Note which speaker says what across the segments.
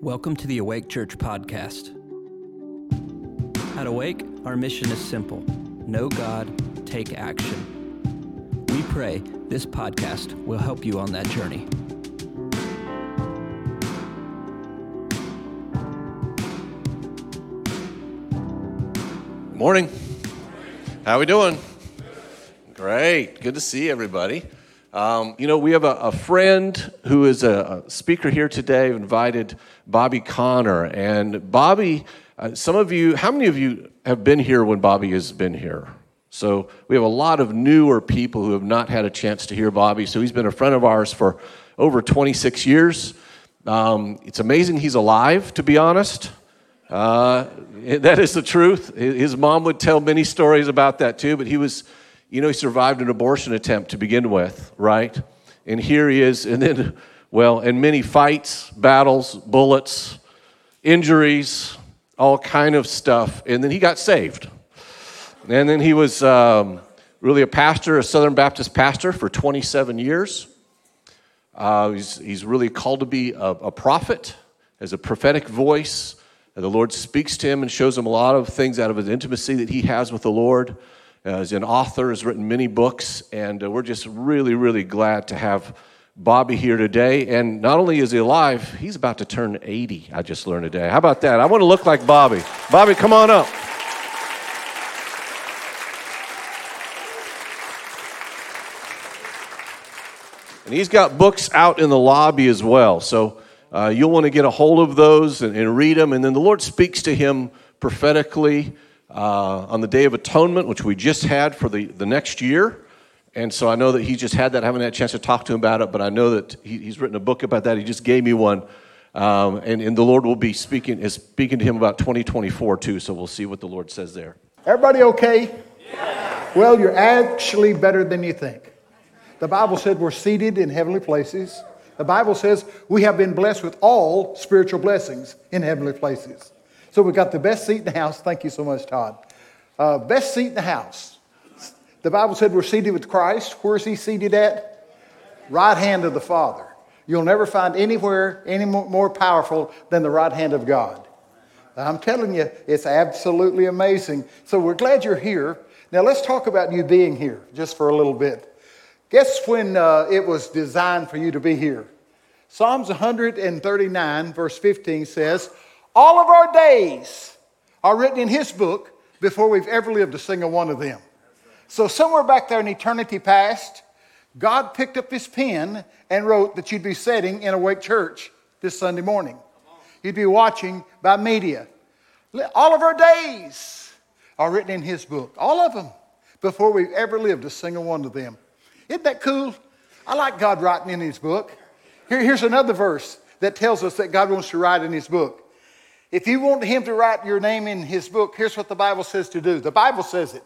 Speaker 1: Welcome to the Awake Church podcast. At Awake, our mission is simple know God, take action. We pray this podcast will help you on that journey.
Speaker 2: Morning. How are we doing? Great. Good to see everybody. Um, you know, we have a, a friend who is a, speaker here today, invited Bobby Conner. And Bobby, uh, some of you, how many of you have been here when Bobby has been here? So we have a lot of newer people who have not had a chance to hear Bobby. So he's been a friend of ours for over 26 years. Um, it's amazing he's alive, to be honest. Uh, that is the truth. His mom would tell many stories about that too, but he was you know, he survived an abortion attempt to begin with, right? And here he is, and then, well, and many fights, battles, bullets, injuries, all kind of stuff. And then he got saved. And then he was um, really a pastor, a Southern Baptist pastor for 27 years. Uh, he's, he's really called to be a, a prophet, as a prophetic voice. And the Lord speaks to him and shows him a lot of things out of his intimacy that he has with the Lord. Uh, an author, has written many books, and uh, we're just really, really glad to have Bobby here today. And not only is he alive, he's about to turn 80, I just learned today. How about that? I want to look like Bobby. Bobby, come on up. And he's got books out in the lobby as well. So uh, you'll want to get a hold of those and, and read them. And then the Lord speaks to him prophetically uh, on the Day of Atonement, which we just had for the, the next year. And so I know that he just had that. I haven't had a chance to talk to him about it, but I know that he, he's written a book about that. He just gave me one. Um, and, and the Lord will be speaking, is speaking to him about 2024 too. So we'll see what the Lord says there.
Speaker 3: Everybody okay? Yeah. Well, you're actually better than you think. The Bible said we're seated in heavenly places. The Bible says we have been blessed with all spiritual blessings in heavenly places. So we got the best seat in the house. Thank you so much, Todd. Uh, best seat in the house. The Bible said we're seated with Christ. Where is he seated at? Right hand of the Father. You'll never find anywhere any more powerful than the right hand of God. I'm telling you, it's absolutely amazing. So we're glad you're here. Now let's talk about you being here just for a little bit. Guess when uh, it was designed for you to be here? Psalms 139, verse 15 says, all of our days are written in His book before we've ever lived a single one of them. So, somewhere back there in eternity past, God picked up His pen and wrote that you'd be sitting in Awake Church this Sunday morning. You'd be watching by media. All of our days are written in His book, all of them, before we've ever lived a single one of them. Isn't that cool? I like God writing in His book. Here, here's another verse that tells us that God wants to write in His book. If you want him to write your name in his book, here's what the Bible says to do. The Bible says it.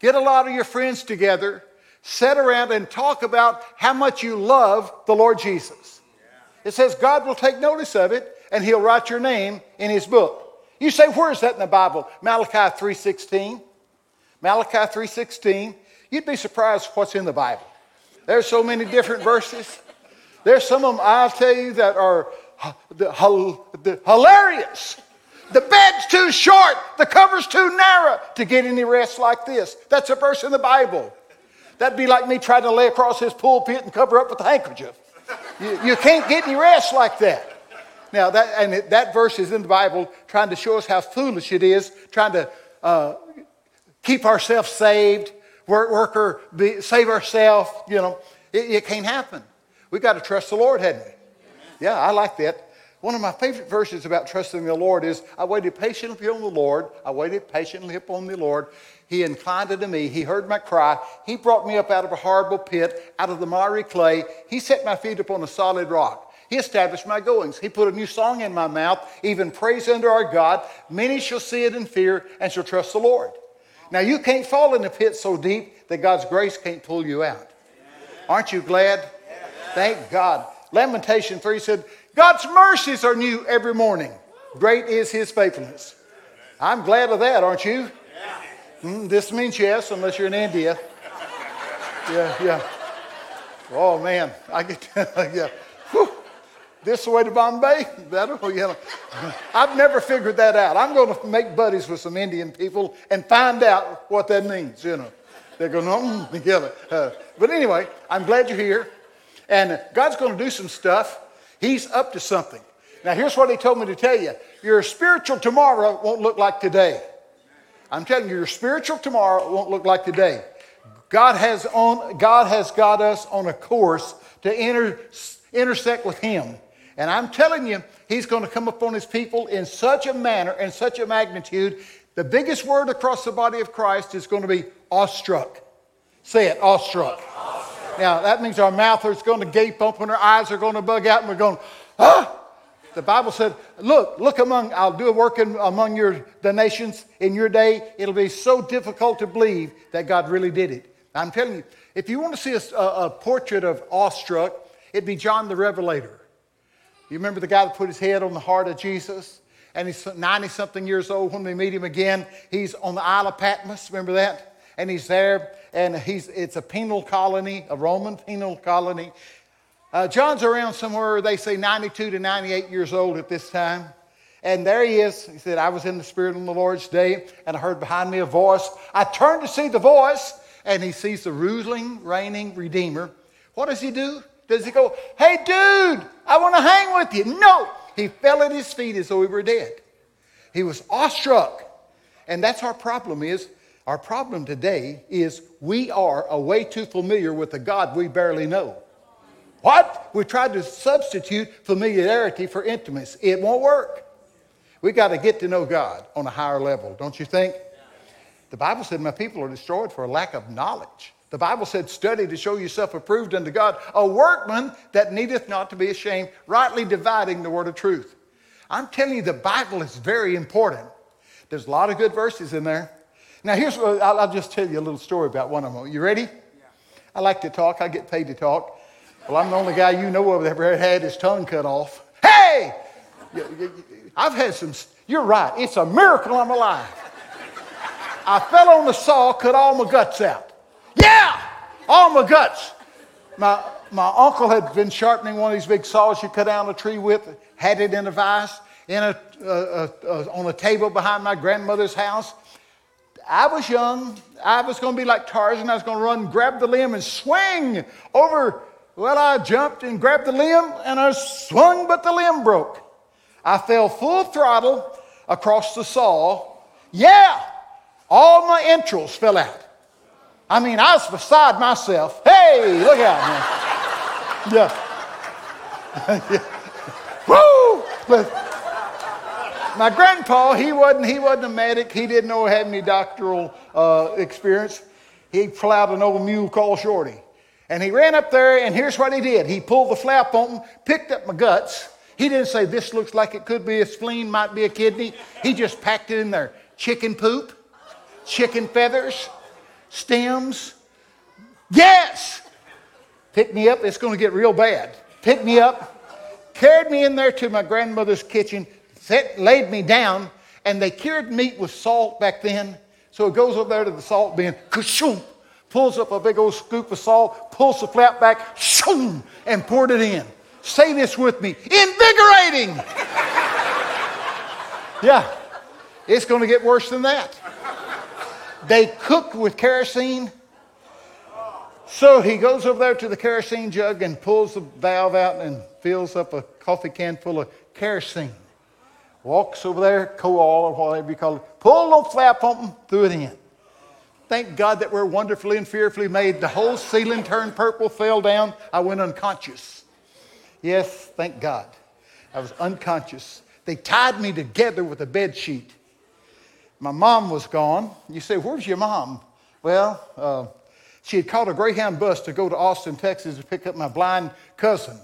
Speaker 3: Get a lot of your friends together, sit around and talk about how much you love the Lord Jesus. It says God will take notice of it and he'll write your name in his book. You say, where is that in the Bible? Malachi 3.16. Malachi 3.16. You'd be surprised what's in the Bible. There's so many different verses. There's some of them, I'll tell you, that are the, the hilarious. The bed's too short, the cover's too narrow to get any rest like this. That's a verse in the Bible. That'd be like me trying to lay across his pulpit and cover up with a handkerchief. You, you can't get any rest like that. Now, that, and it, that verse is in the Bible trying to show us how foolish it is, trying to uh, keep ourselves saved, work, work or be, save ourselves. You know, it, it can't happen. We've got to trust the Lord, hadn't we? Yeah, I like that. One of my favorite verses about trusting the Lord is I waited patiently on the Lord. I waited patiently upon the Lord. He inclined unto me. He heard my cry. He brought me up out of a horrible pit, out of the miry clay. He set my feet upon a solid rock. He established my goings. He put a new song in my mouth, even praise unto our God. Many shall see it in fear and shall trust the Lord. Now, you can't fall in a pit so deep that God's grace can't pull you out. Aren't you glad? Thank God. Lamentation 3 said, God's mercies are new every morning. Great is his faithfulness. I'm glad of that, aren't you? Mm, this means yes, unless you're in India. Yeah, yeah. Oh man, I get yeah. Whew. this way to Bombay? You know. I've never figured that out. I'm going to make buddies with some Indian people and find out what that means, you know. They're going, mm, together. Uh, but anyway, I'm glad you're here. And God's going to do some stuff. He's up to something. Now, here's what He told me to tell you your spiritual tomorrow won't look like today. I'm telling you, your spiritual tomorrow won't look like today. God has, on, God has got us on a course to inter, intersect with Him. And I'm telling you, He's going to come upon His people in such a manner and such a magnitude. The biggest word across the body of Christ is going to be awestruck. Say it, awestruck. Now, that means our mouth is going to gape open, our eyes are going to bug out, and we're going, ah! The Bible said, look, look among, I'll do a work in, among your, the nations in your day. It'll be so difficult to believe that God really did it. I'm telling you, if you want to see a, a portrait of awestruck, it'd be John the Revelator. You remember the guy that put his head on the heart of Jesus? And he's 90 something years old when we meet him again. He's on the Isle of Patmos, remember that? And he's there, and he's, it's a penal colony, a Roman penal colony. Uh, John's around somewhere, they say 92 to 98 years old at this time. And there he is. He said, I was in the Spirit on the Lord's day, and I heard behind me a voice. I turned to see the voice, and he sees the ruling, reigning Redeemer. What does he do? Does he go, Hey, dude, I want to hang with you? No. He fell at his feet as though he were dead. He was awestruck. And that's our problem is our problem today is we are a way too familiar with the God we barely know. What? We tried to substitute familiarity for intimacy. It won't work. We got to get to know God on a higher level, don't you think? The Bible said, My people are destroyed for a lack of knowledge. The Bible said, Study to show yourself approved unto God, a workman that needeth not to be ashamed, rightly dividing the word of truth. I'm telling you, the Bible is very important. There's a lot of good verses in there. Now, here's what I'll, I'll just tell you a little story about one of them. You ready? Yeah. I like to talk, I get paid to talk. Well, I'm the only guy you know of that ever had his tongue cut off. Hey! I've had some, you're right, it's a miracle I'm alive. I fell on the saw, cut all my guts out. Yeah! All my guts. My, my uncle had been sharpening one of these big saws you cut down a tree with, had it in a vise, in a, uh, uh, on a table behind my grandmother's house. I was young. I was going to be like Tarzan. I was going to run, grab the limb, and swing over well, I jumped and grabbed the limb and I swung, but the limb broke. I fell full throttle across the saw. Yeah, all my entrails fell out. I mean, I was beside myself. Hey, look out, man. Yeah. Woo! But my grandpa, he wasn't, he wasn't a medic. He didn't know have any doctoral uh, experience. He plowed an old mule called Shorty. And he ran up there, and here's what he did. He pulled the flap open, picked up my guts. He didn't say, This looks like it could be a spleen, might be a kidney. He just packed it in there. Chicken poop, chicken feathers, stems. Yes! Picked me up. It's going to get real bad. Picked me up, carried me in there to my grandmother's kitchen, set, laid me down, and they cured meat with salt back then. So it goes over there to the salt bin, ka pulls up a big old scoop of salt, pulls the flap back, shoom, and poured it in. Say this with me invigorating. yeah, it's going to get worse than that. They cooked with kerosene. So he goes over there to the kerosene jug and pulls the valve out and fills up a coffee can full of kerosene. Walks over there, coal or whatever you call it, pull the flap on them, threw it in. Thank God that we're wonderfully and fearfully made. The whole ceiling turned purple, fell down. I went unconscious. Yes, thank God. I was unconscious. They tied me together with a bed sheet. My mom was gone. You say, Where's your mom? Well, uh, she had caught a Greyhound bus to go to Austin, Texas to pick up my blind cousin.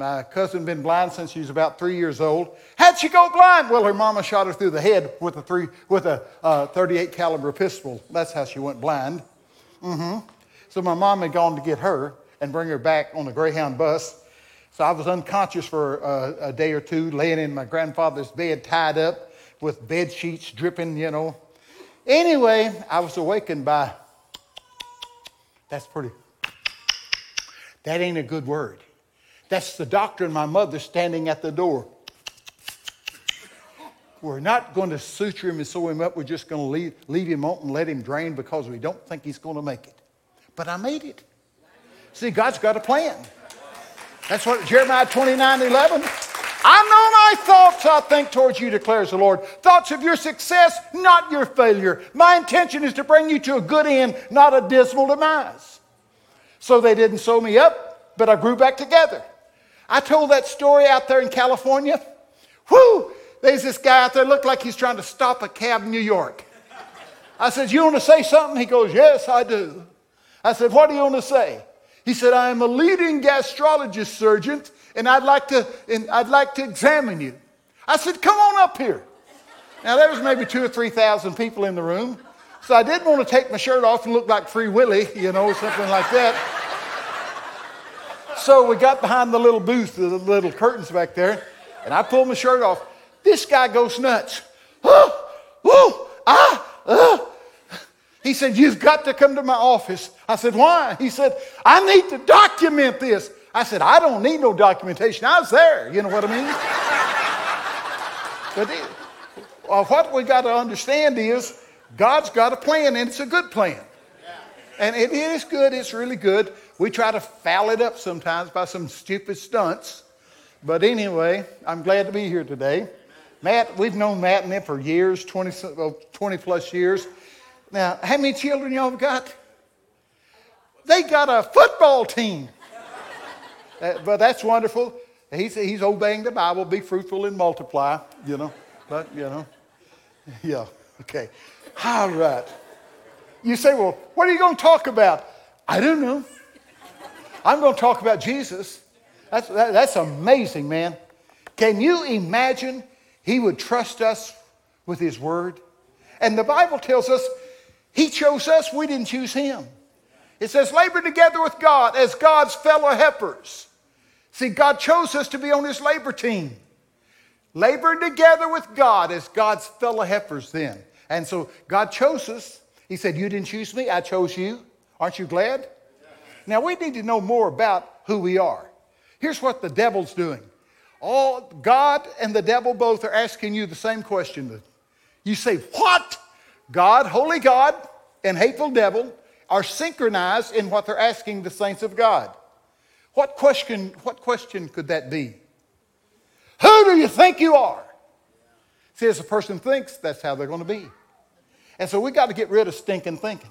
Speaker 3: My cousin been blind since she was about three years old. How'd she go blind? Well, her mama shot her through the head with a three with a uh, 38 caliber pistol. That's how she went blind. Mm-hmm. So my mom had gone to get her and bring her back on a Greyhound bus. So I was unconscious for a, a day or two, laying in my grandfather's bed, tied up with bed sheets dripping, you know. Anyway, I was awakened by. That's pretty. That ain't a good word. That's the doctor and my mother standing at the door. We're not going to suture him and sew him up. We're just going to leave, leave him on and let him drain because we don't think he's going to make it. But I made it. See, God's got a plan. That's what Jeremiah 29 11. I know my thoughts I think towards you, declares the Lord. Thoughts of your success, not your failure. My intention is to bring you to a good end, not a dismal demise. So they didn't sew me up, but I grew back together. I told that story out there in California. Whoo! There's this guy out there, looked like he's trying to stop a cab in New York. I said, You want to say something? He goes, Yes, I do. I said, What do you want to say? He said, I am a leading gastrologist surgeon and I'd like to, and I'd like to examine you. I said, Come on up here. Now, there was maybe two or 3,000 people in the room. So I didn't want to take my shirt off and look like Free Willy, you know, something like that. So we got behind the little booth, the little curtains back there, and I pulled my shirt off. This guy goes nuts. Oh, oh, ah, ah. He said, You've got to come to my office. I said, Why? He said, I need to document this. I said, I don't need no documentation. I was there. You know what I mean? but it, well, what we got to understand is God's got a plan, and it's a good plan. And it is good, it's really good. We try to foul it up sometimes by some stupid stunts. But anyway, I'm glad to be here today. Matt, we've known Matt and them for years, 20, 20 plus years. Now, how many children y'all got? They got a football team. uh, but that's wonderful. He's, he's obeying the Bible, be fruitful and multiply, you know. But, you know, yeah, okay. All right. You say, well, what are you going to talk about? I don't know. I'm going to talk about Jesus. That's, that, that's amazing, man. Can you imagine he would trust us with his word? And the Bible tells us he chose us, we didn't choose him. It says, labor together with God as God's fellow helpers. See, God chose us to be on his labor team. Laboring together with God as God's fellow helpers then. And so God chose us. He said, You didn't choose me, I chose you. Aren't you glad? Now we need to know more about who we are. Here's what the devil's doing. All God and the devil both are asking you the same question. You say, What? God, holy God, and hateful devil are synchronized in what they're asking the saints of God. What question, what question could that be? Who do you think you are? See, as a person thinks, that's how they're going to be. And so we got to get rid of stinking thinking.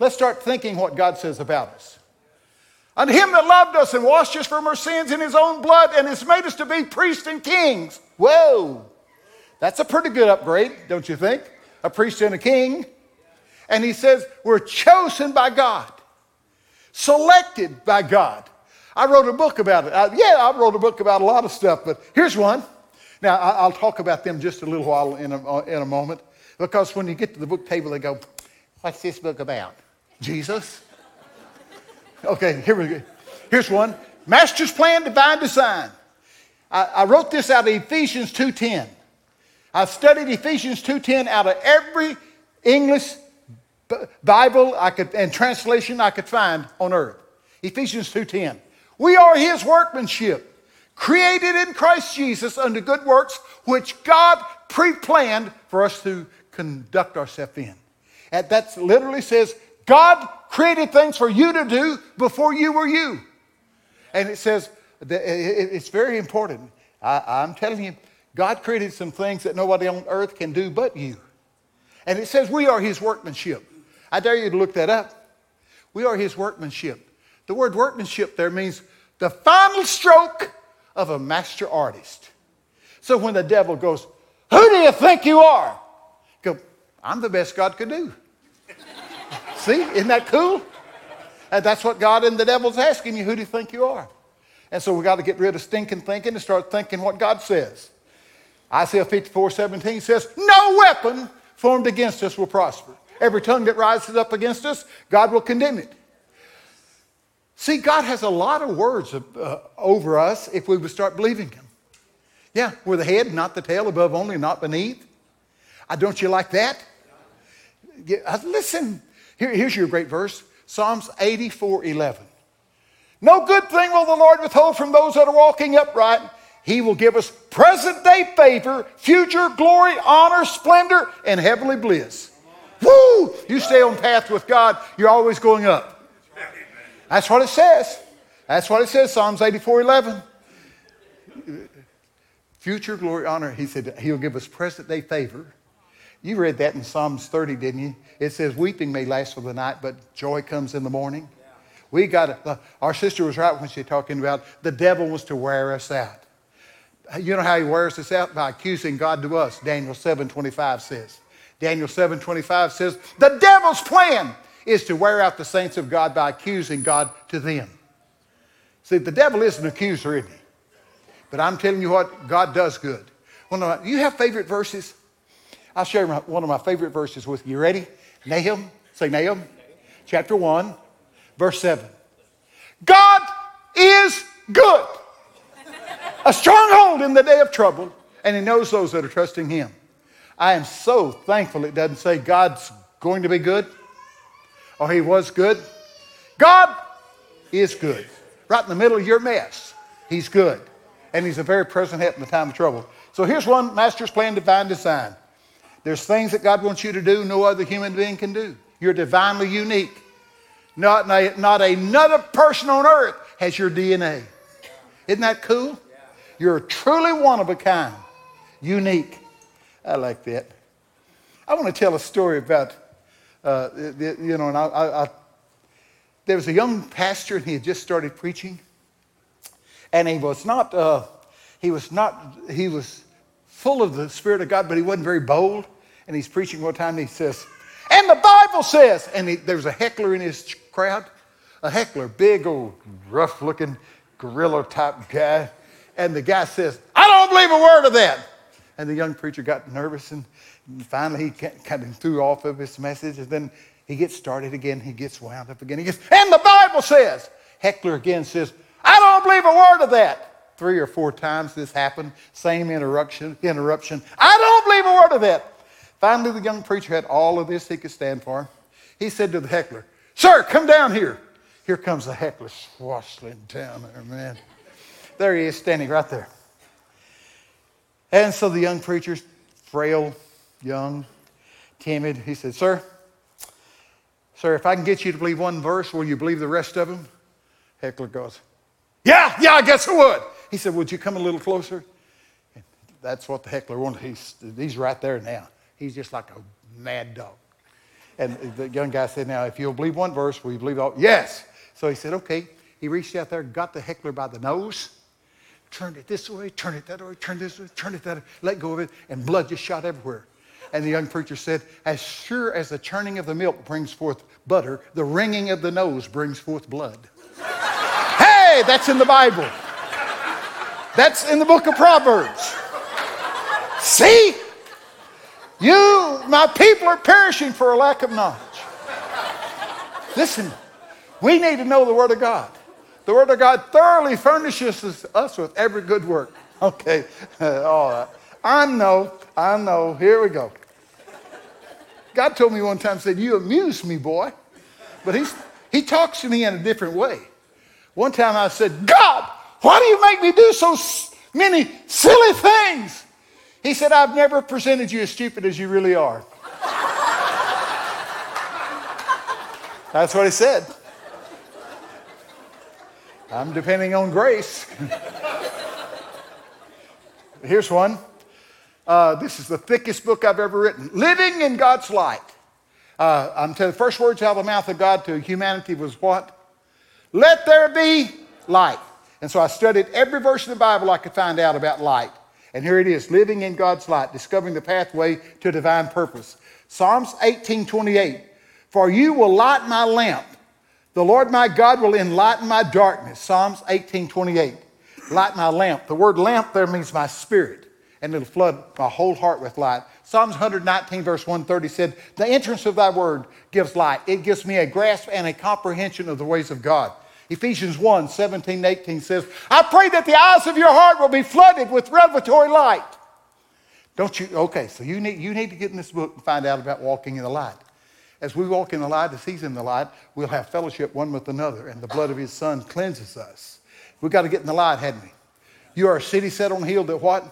Speaker 3: Let's start thinking what God says about us. Unto him that loved us and washed us from our sins in his own blood and has made us to be priests and kings. Whoa, that's a pretty good upgrade, don't you think? A priest and a king. And he says, We're chosen by God, selected by God. I wrote a book about it. I, yeah, I wrote a book about a lot of stuff, but here's one. Now, I, will talk about them just a little while in a, in a moment, because when you get to the book table, they go, What's this book about? Jesus? Okay, here we go. Here's one. Master's plan, divine design. I, I wrote this out of Ephesians 2.10. I studied Ephesians 2.10 out of every English Bible I could, and translation I could find on earth. Ephesians 2.10. We are his workmanship, created in Christ Jesus unto good works, which God pre-planned for us to conduct ourselves in. And that literally says, God created things for you to do before you were you. And it says, it's very important. I, am telling you, God created some things that nobody on earth can do but you. And it says we are his workmanship. I dare you to look that up. We are his workmanship. The word workmanship there means the final stroke of a master artist. So when the devil goes, Who do you think you are? I'm the best God could do. See, isn't that cool? And that's what God and the devil's asking you. Who do you think you are? And so we got to get rid of stinking thinking and start thinking what God says. Isaiah 54 17 says, No weapon formed against us will prosper. Every tongue that rises up against us, God will condemn it. See, God has a lot of words uh, over us if we would start believing Him. Yeah, we're the head, not the tail, above only, not beneath. Uh, don't you like that? Uh, listen, Here, here's your great verse Psalms 84 11. No good thing will the Lord withhold from those that are walking upright. He will give us present day favor, future glory, honor, splendor, and heavenly bliss. Woo! You stay on path with God, you're always going up. That's what it says. That's what it says, Psalms 84 11. Future glory, honor. He said he'll give us present day favor. You read that in Psalms 30, didn't you? It says, Weeping may last for the night, but joy comes in the morning. We got uh, our sister was right when she talking about the devil was to wear us out. You know how he wears us out? By accusing God to us, Daniel 7:25 says. Daniel 7:25 says, the devil's plan is to wear out the saints of God by accusing God to them. See, the devil is an accuser, isn't he? But I'm telling you what, God does good. Of my, you have favorite verses? I'll share my, one of my favorite verses with you. Ready? Nahum, say Nahum, chapter 1, Verse 7 God is good, a stronghold in the day of trouble, and He knows those that are trusting Him. I am so thankful it doesn't say God's going to be good or He was good. God is good. Right in the middle of your mess, He's good. And He's a very present help in the time of trouble. So here's one master's plan, divine design. There's things that God wants you to do no other human being can do. You're divinely unique. Not, not another person on earth has your DNA. Isn't that cool? You're truly one of a kind, unique. I like that. I want to tell a story about, uh, you know, and I, I, I, there was a young pastor and he had just started preaching, and he was not, uh, he was not, he was full of the Spirit of God, but he wasn't very bold. And he's preaching one time, and he says, and the Bible says, and he, there's a heckler in his crowd, a heckler, big old rough looking gorilla type guy. And the guy says, I don't believe a word of that. And the young preacher got nervous and finally he kind of threw off of his message. And then he gets started again. He gets wound up again. He gets, and the Bible says, heckler again says, I don't believe a word of that. Three or four times this happened. Same interruption. Interruption. I don't believe a word of it. Finally, the young preacher had all of this he could stand for. He said to the heckler, Sir, come down here. Here comes the heckler swashing down there, man. There he is, standing right there. And so the young preacher, frail, young, timid, he said, Sir, sir, if I can get you to believe one verse, will you believe the rest of them? Heckler goes, Yeah, yeah, I guess I would. He said, Would you come a little closer? And that's what the heckler wanted. He's, he's right there now. He's just like a mad dog. And the young guy said, Now, if you'll believe one verse, will you believe all? Yes. So he said, Okay. He reached out there, got the heckler by the nose, turned it this way, turned it that way, turned this way, turned it that way, let go of it, and blood just shot everywhere. And the young preacher said, As sure as the churning of the milk brings forth butter, the wringing of the nose brings forth blood. hey, that's in the Bible. That's in the book of Proverbs. See? You, my people, are perishing for a lack of knowledge. Listen, we need to know the Word of God. The Word of God thoroughly furnishes us with every good work. Okay, all right. I know, I know. Here we go. God told me one time, said, You amuse me, boy. But he's, he talks to me in a different way. One time I said, God, why do you make me do so many silly things? He said, I've never presented you as stupid as you really are. That's what he said. I'm depending on grace. Here's one. Uh, this is the thickest book I've ever written Living in God's Light. Uh, I'm telling the first words out of the mouth of God to humanity was what? Let there be light. And so I studied every verse in the Bible I could find out about light. And here it is living in God's light, discovering the pathway to divine purpose. Psalms 18 28. For you will light my lamp. The Lord my God will enlighten my darkness. Psalms 18 28. Light my lamp. The word lamp there means my spirit, and it'll flood my whole heart with light. Psalms 119, verse 130 said, The entrance of thy word gives light. It gives me a grasp and a comprehension of the ways of God. Ephesians 1 17 18 says, I pray that the eyes of your heart will be flooded with revelatory light. Don't you? Okay, so you need, you need to get in this book and find out about walking in the light. As we walk in the light, as He's in the light, we'll have fellowship one with another, and the blood of His Son cleanses us. We've got to get in the light, hadn't we? You are a city set on a hill that what?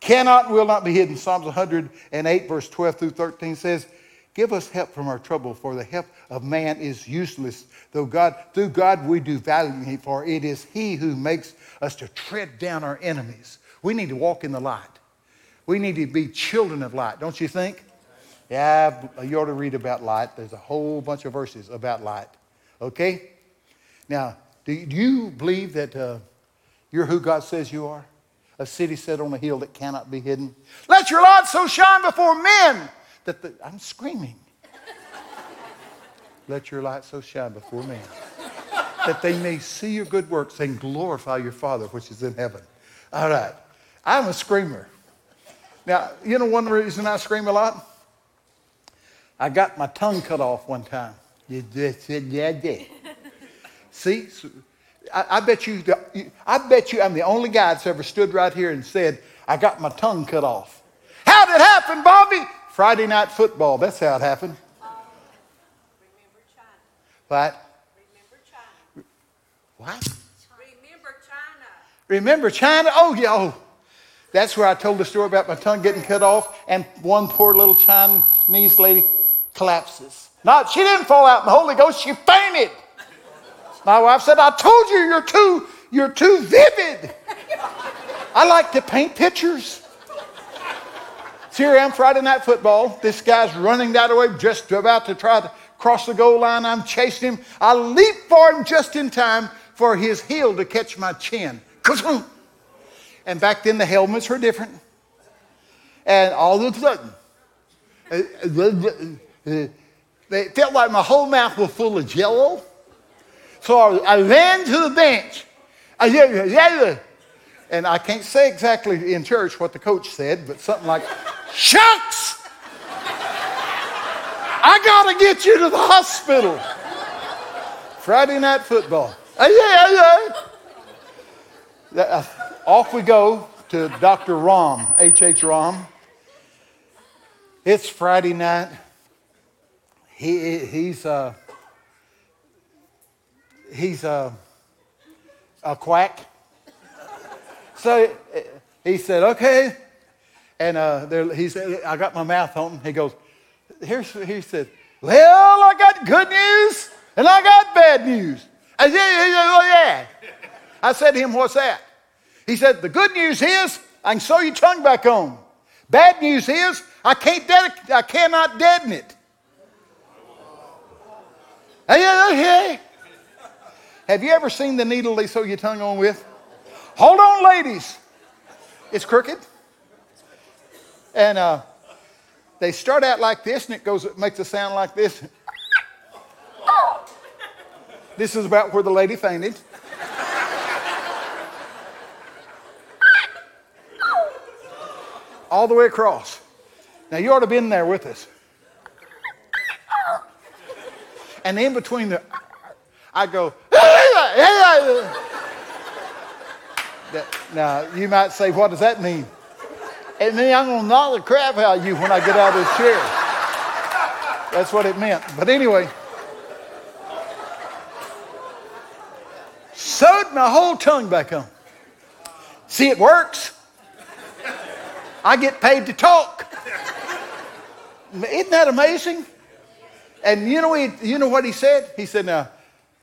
Speaker 3: Cannot and will not be hidden. Psalms 108, verse 12 through 13 says, Give us help from our trouble, for the help of man is useless. Though God, through God we do value Him, for it is He who makes us to tread down our enemies. We need to walk in the light. We need to be children of light, don't you think? Yeah, you ought to read about light. There's a whole bunch of verses about light. Okay? Now, do you believe that uh, you're who God says you are? A city set on a hill that cannot be hidden. Let your light so shine before men that the, I'm screaming. Let your light so shine before men that they may see your good works and glorify your Father which is in heaven. All right. I'm a screamer. Now, you know one reason I scream a lot? I got my tongue cut off one time. See, I, I, bet you, I bet you I'm the only guy that's ever stood right here and said, I got my tongue cut off. How did it happen, Bobby? Friday night football. That's how it happened. What?
Speaker 4: Remember China.
Speaker 3: What?
Speaker 4: Remember China.
Speaker 3: Remember China? Oh, yeah. Oh. That's where I told the story about my tongue getting cut off, and one poor little Chinese lady collapses. Not, she didn't fall out in the Holy Ghost, she fainted. My wife said, I told you you're too, you're too vivid. I like to paint pictures. So here I am, Friday night football. This guy's running that way, just about to try to cross the goal line. I'm chasing him. I leap for him just in time for his heel to catch my chin. And back then the helmets were different. And all of a sudden, it felt like my whole mouth was full of jello. So I ran to the bench. And I can't say exactly in church what the coach said, but something like, Shucks! I got to get you to the hospital. Friday night football. Yeah, yeah. Uh, off we go to Dr. Rom, H.H. H. Rom. It's Friday night. He, he's, uh, he's uh, a quack. So he said, okay, and uh, there, he said, I got my mouth on. He goes, Here's, he said, Well, I got good news and I got bad news. I said, oh, yeah. I said to him, What's that? He said, The good news is I can sew your tongue back on. Bad news is I, can't dedic- I cannot deaden it. Hey, Have you ever seen the needle they sew your tongue on with? Hold on, ladies. It's crooked. And uh, they start out like this, and it goes, it makes a sound like this. This is about where the lady fainted. All the way across. Now, you ought to have been there with us. And in between the, I go, now, you might say, what does that mean? And then I'm going to knock the crap out of you when I get out of this chair. That's what it meant. But anyway, sewed my whole tongue back on. See, it works. I get paid to talk. Isn't that amazing? And you know, he, you know what he said? He said, Now,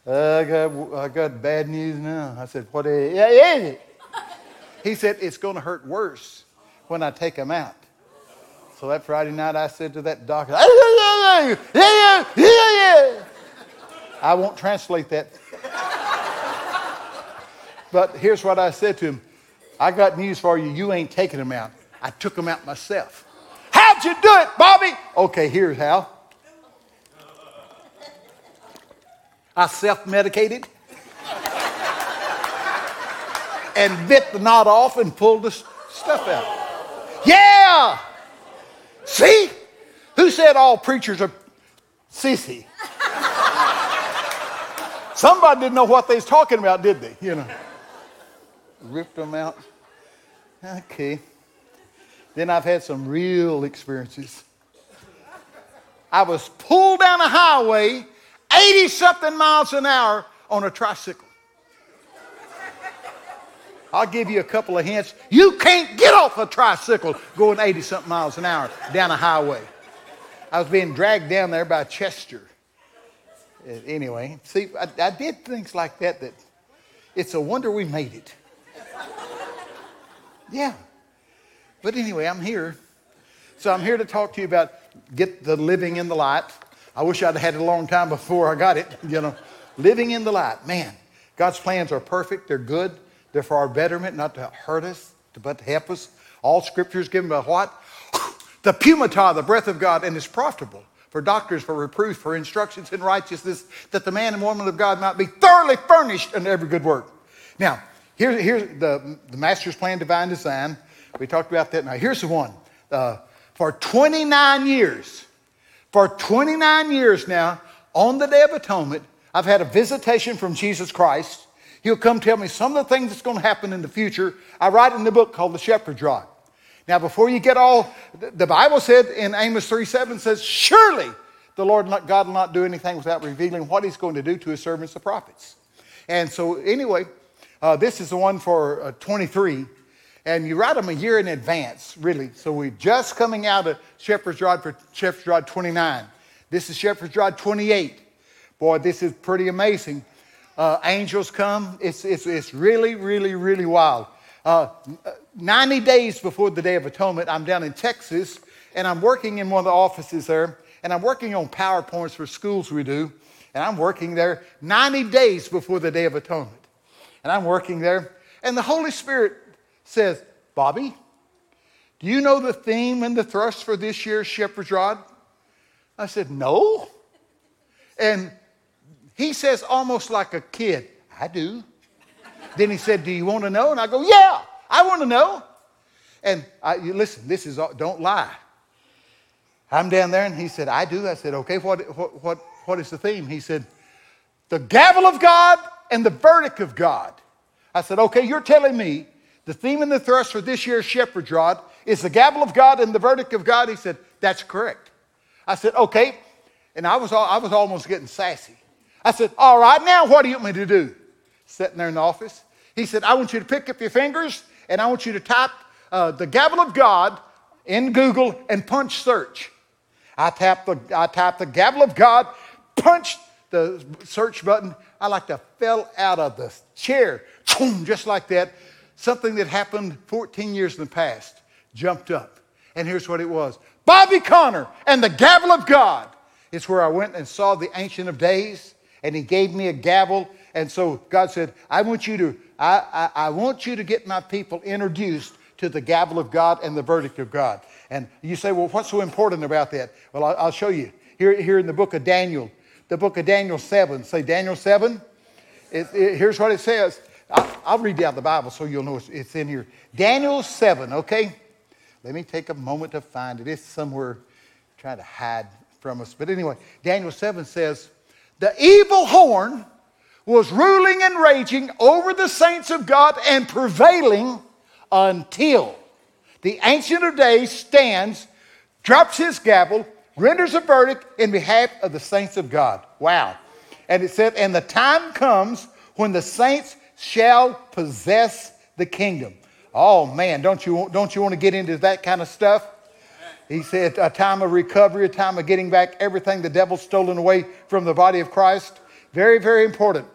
Speaker 3: I, got, I got bad news now. I said, What is it? He said, It's going to hurt worse when I take them out. So that Friday night, I said to that doctor, I won't translate that. But here's what I said to him I got news for you. You ain't taking them out. I took them out myself. How'd you do it, Bobby? Okay, here's how. I self medicated and bit the knot off and pulled the stuff out. Yeah! See? Who said all preachers are sissy? Somebody didn't know what they was talking about, did they? You know. Ripped them out. Okay. Then I've had some real experiences. I was pulled down a highway 80 something miles an hour on a tricycle. I'll give you a couple of hints. You can't get off a tricycle going 80 something miles an hour down a highway. I was being dragged down there by Chester. Uh, Anyway, see, I, I did things like that that it's a wonder we made it. Yeah. But anyway, I'm here. So I'm here to talk to you about get the living in the light. I wish I'd had it a long time before I got it, you know. Living in the light. Man, God's plans are perfect. They're good. They're for our betterment, not to hurt us, but to help us. All scripture is given by what? The pneumata, the breath of God, and is profitable for doctors, for reproof, for instructions in righteousness, that the man and woman of God might be thoroughly furnished in every good work. Now, here, here's the, the master's plan, divine design. We talked about that. Now, here's the one. Uh, for 29 years, for 29 years now, on the Day of Atonement, I've had a visitation from Jesus Christ. He'll come tell me some of the things that's going to happen in the future. I write in the book called The Shepherd's Rod. Now, before you get all, the Bible said in Amos 3 7 says, Surely the Lord God will not do anything without revealing what he's going to do to his servants, the prophets. And so, anyway, uh, this is the one for uh, 23. And you write them a year in advance, really. So we're just coming out of Shepherd's Rod for Shepherd's Rod 29. This is Shepherd's Rod 28. Boy, this is pretty amazing. Uh, angels come. It's, it's, it's really, really, really wild. Uh, 90 days before the Day of Atonement, I'm down in Texas and I'm working in one of the offices there and I'm working on PowerPoints for schools we do. And I'm working there 90 days before the Day of Atonement. And I'm working there and the Holy Spirit says, Bobby, do you know the theme and the thrust for this year's Shepherd's Rod? I said, No. And he says, almost like a kid, I do. then he said, Do you want to know? And I go, Yeah, I want to know. And I, listen, this is, all- don't lie. I'm down there, and he said, I do. I said, Okay, what, what, what, what is the theme? He said, The gavel of God and the verdict of God. I said, Okay, you're telling me the theme and the thrust for this year's Shepherd's Rod is the gavel of God and the verdict of God? He said, That's correct. I said, Okay. And I was, I was almost getting sassy. I said, All right, now what do you want me to do? Sitting there in the office. He said, I want you to pick up your fingers and I want you to type uh, the gavel of God in Google and punch search. I tapped the, I typed the gavel of God, punched the search button. I like to fell out of the chair, just like that. Something that happened 14 years in the past jumped up. And here's what it was Bobby Conner and the gavel of God. It's where I went and saw the Ancient of Days, and he gave me a gavel. And so God said, I want you to, I, I, I want you to get my people introduced to the gavel of God and the verdict of God. And you say, well, what's so important about that? Well, I'll, I'll show you. Here, here in the book of Daniel, the book of Daniel 7. Say Daniel 7. It, it- here's what it says. I'll, I'll read out the Bible so you'll know it's, it's in here. Daniel 7, okay? Let me take a moment to find it. It's somewhere trying to hide from us. But anyway, Daniel 7 says, The evil horn was ruling and raging over the saints of God and prevailing until the Ancient of Days stands, drops his gavel, renders a verdict in behalf of the saints of God. Wow. And it said, And the time comes when the saints shall possess the kingdom. Oh man, don't you, don't you want to get into that kind of stuff? He said, a time of recovery, a time of getting back everything the devil's stolen away from the body of Christ. Very, very important.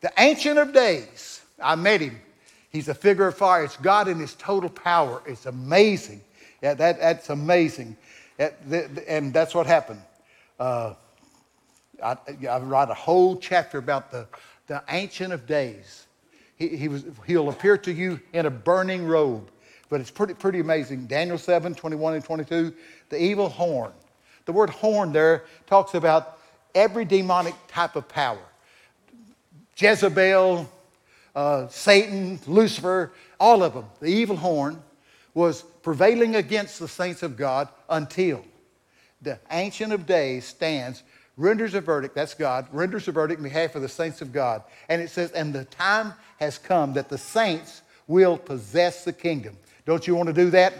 Speaker 3: The Ancient of Days, I met him. He's a figure of fire. It's God in his total power. It's amazing. Yeah, that, that's amazing. And that's what happened. Uh, I, I write a whole chapter about the, the Ancient of Days. He, he was, he'll appear to you in a burning robe. But it's pretty, pretty amazing. Daniel 7, 21 and 22, the evil horn. The word horn there talks about every demonic type of power. Jezebel, uh, Satan, Lucifer, all of them. The evil horn was prevailing against the saints of God until the Ancient of Days stands, renders a verdict, that's God, renders a verdict in behalf of the saints of God. And it says, and the time has come that the saints will possess the kingdom. Don't you want to do that?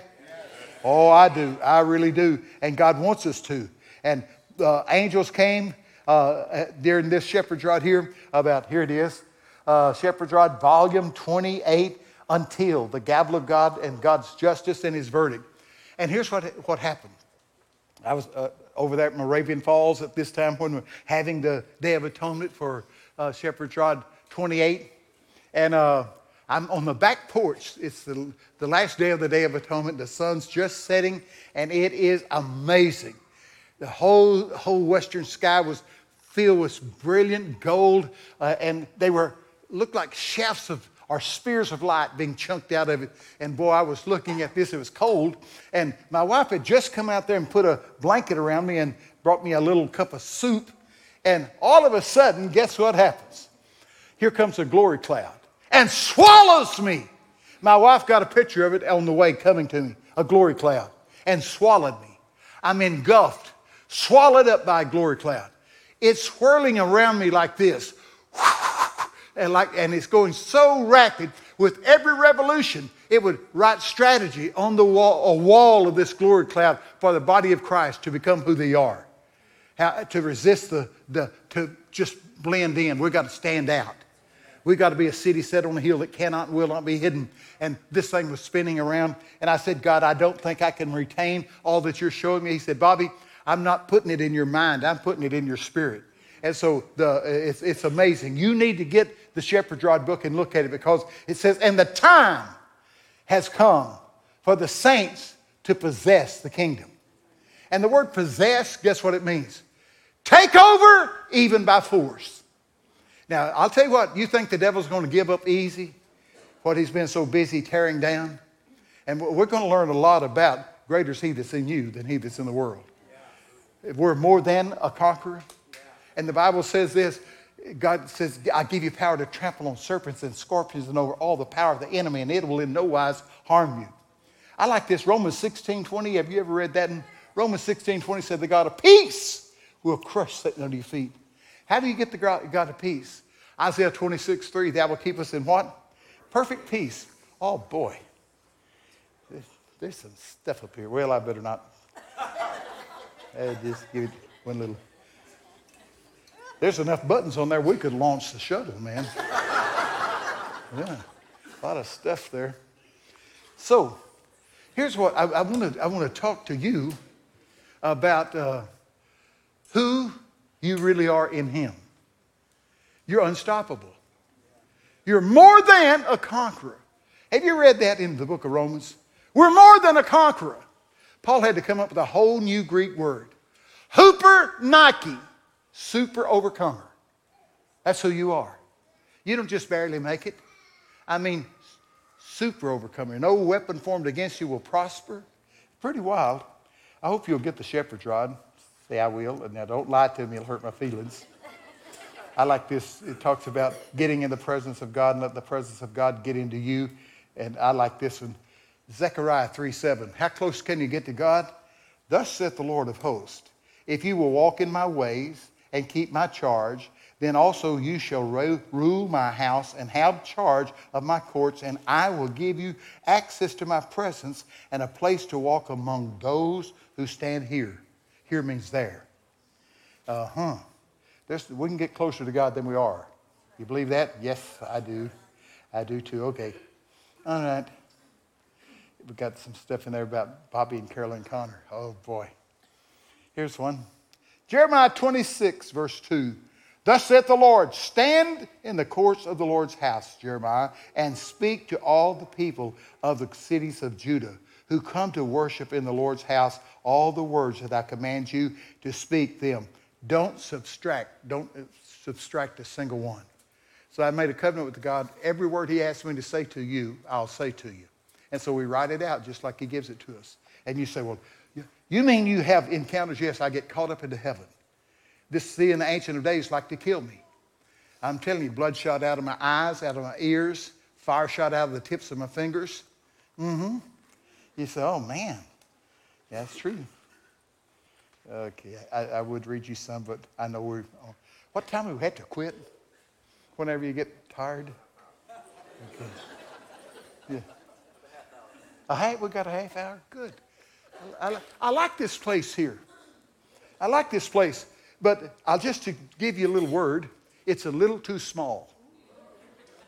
Speaker 3: Oh, I do. I really do. And God wants us to. And the angels came uh, during this shepherd's rod here about, here it is, uh, shepherd's rod, volume 28, until the gavel of God and God's justice and his verdict. And here's what, what happened. I was uh, over there at Moravian Falls at this time when we we're having the Day of Atonement for uh, Shepherd's Rod 28. And uh, I'm on the back porch. It's the, the last day of the Day of Atonement. The sun's just setting, and it is amazing. The whole, whole western sky was filled with brilliant gold, uh, and they were looked like shafts of or spears of light being chunked out of it. And boy, I was looking at this, it was cold. And my wife had just come out there and put a blanket around me and brought me a little cup of soup. And all of a sudden, guess what happens? Here comes a glory cloud and swallows me. My wife got a picture of it on the way coming to me, a glory cloud, and swallowed me. I'm engulfed, swallowed up by a glory cloud. It's swirling around me like this and, like, and it's going so rapid with every revolution, it would write strategy on the wall, a wall of this glory cloud for the body of Christ to become who they are. How, to resist the, the, to just blend in. We've got to stand out. We've got to be a city set on a hill that cannot and will not be hidden. And this thing was spinning around. And I said, God, I don't think I can retain all that you're showing me. He said, Bobby, I'm not putting it in your mind, I'm putting it in your spirit. And so the, it's, it's amazing. You need to get the Shepherd's Rod book and look at it because it says, And the time has come for the saints to possess the kingdom. And the word possess, guess what it means? Take over even by force. Now, I'll tell you what, you think the devil's going to give up easy? What he's been so busy tearing down? And we're going to learn a lot about greater is he that's in you than he that's in the world. We're more than a conqueror. And the Bible says this God says, I give you power to trample on serpents and scorpions and over all the power of the enemy, and it will in no wise harm you. I like this. Romans 16 20. Have you ever read that? In Romans 16 20 said, The God of peace will crush Satan under your feet. How do you get the God of peace? Isaiah 26 3. That will keep us in what? Perfect peace. Oh, boy. There's, some stuff up here. Well, I better not. I just give it one little. There's enough buttons on there we could launch the shuttle, man. yeah, a lot of stuff there. So, here's what I, I want to I want to talk to you about uh, who you really are in Him. You're unstoppable. You're more than a conqueror. Have you read that in the book of Romans? We're more than a conqueror. Paul had to come up with a whole new Greek word. Hooper Nike super overcomer. That's who you are. You don't just barely make it. I mean, super overcomer. No weapon formed against you will prosper. Pretty wild. I hope you'll get the shepherd's rod. Say, I will. And now don't lie to me, it'll hurt my feelings. I like this. It talks about getting in the presence of God and let the presence of God get into you. And I like this one. Zechariah 3 7. How close can you get to God? Thus saith the Lord of hosts, if you will walk in my ways and keep my charge, then also you shall rule my house and have charge of my courts, and I will give you access to my presence and a place to walk among those who stand here. Here means there. Uh huh. This, we can get closer to God than we are. You believe that? Yes, I do. I do too. Okay. All right. We got some stuff in there about Bobby and Carolyn Conner. Oh boy. Here's one. Jeremiah 26, verse 2. Thus saith the Lord, stand in the courts of the Lord's house, Jeremiah, and speak to all the people of the cities of Judah who come to worship in the Lord's house all the words that I command you to speak them. Don't subtract, don't subtract a single one. So I made a covenant with God. Every word he asked me to say to you, I'll say to you. And so we write it out just like he gives it to us. And you say, well, you mean you have encounters? Yes, I get caught up into heaven. This sea in the Ancient of Days like to kill me. I'm telling you, blood shot out of my eyes, out of my ears, fire shot out of the tips of my fingers. Mm-hmm. You say, oh man, yeah, that's true. Okay, I, I, would read you some, but I know we're. What time do we have to quit? Whenever you get tired. Okay. Yeah. A half, we got a half hour. Good. I, I like this place here. I like this place, but I'll just to give you a little word. It's a little too small.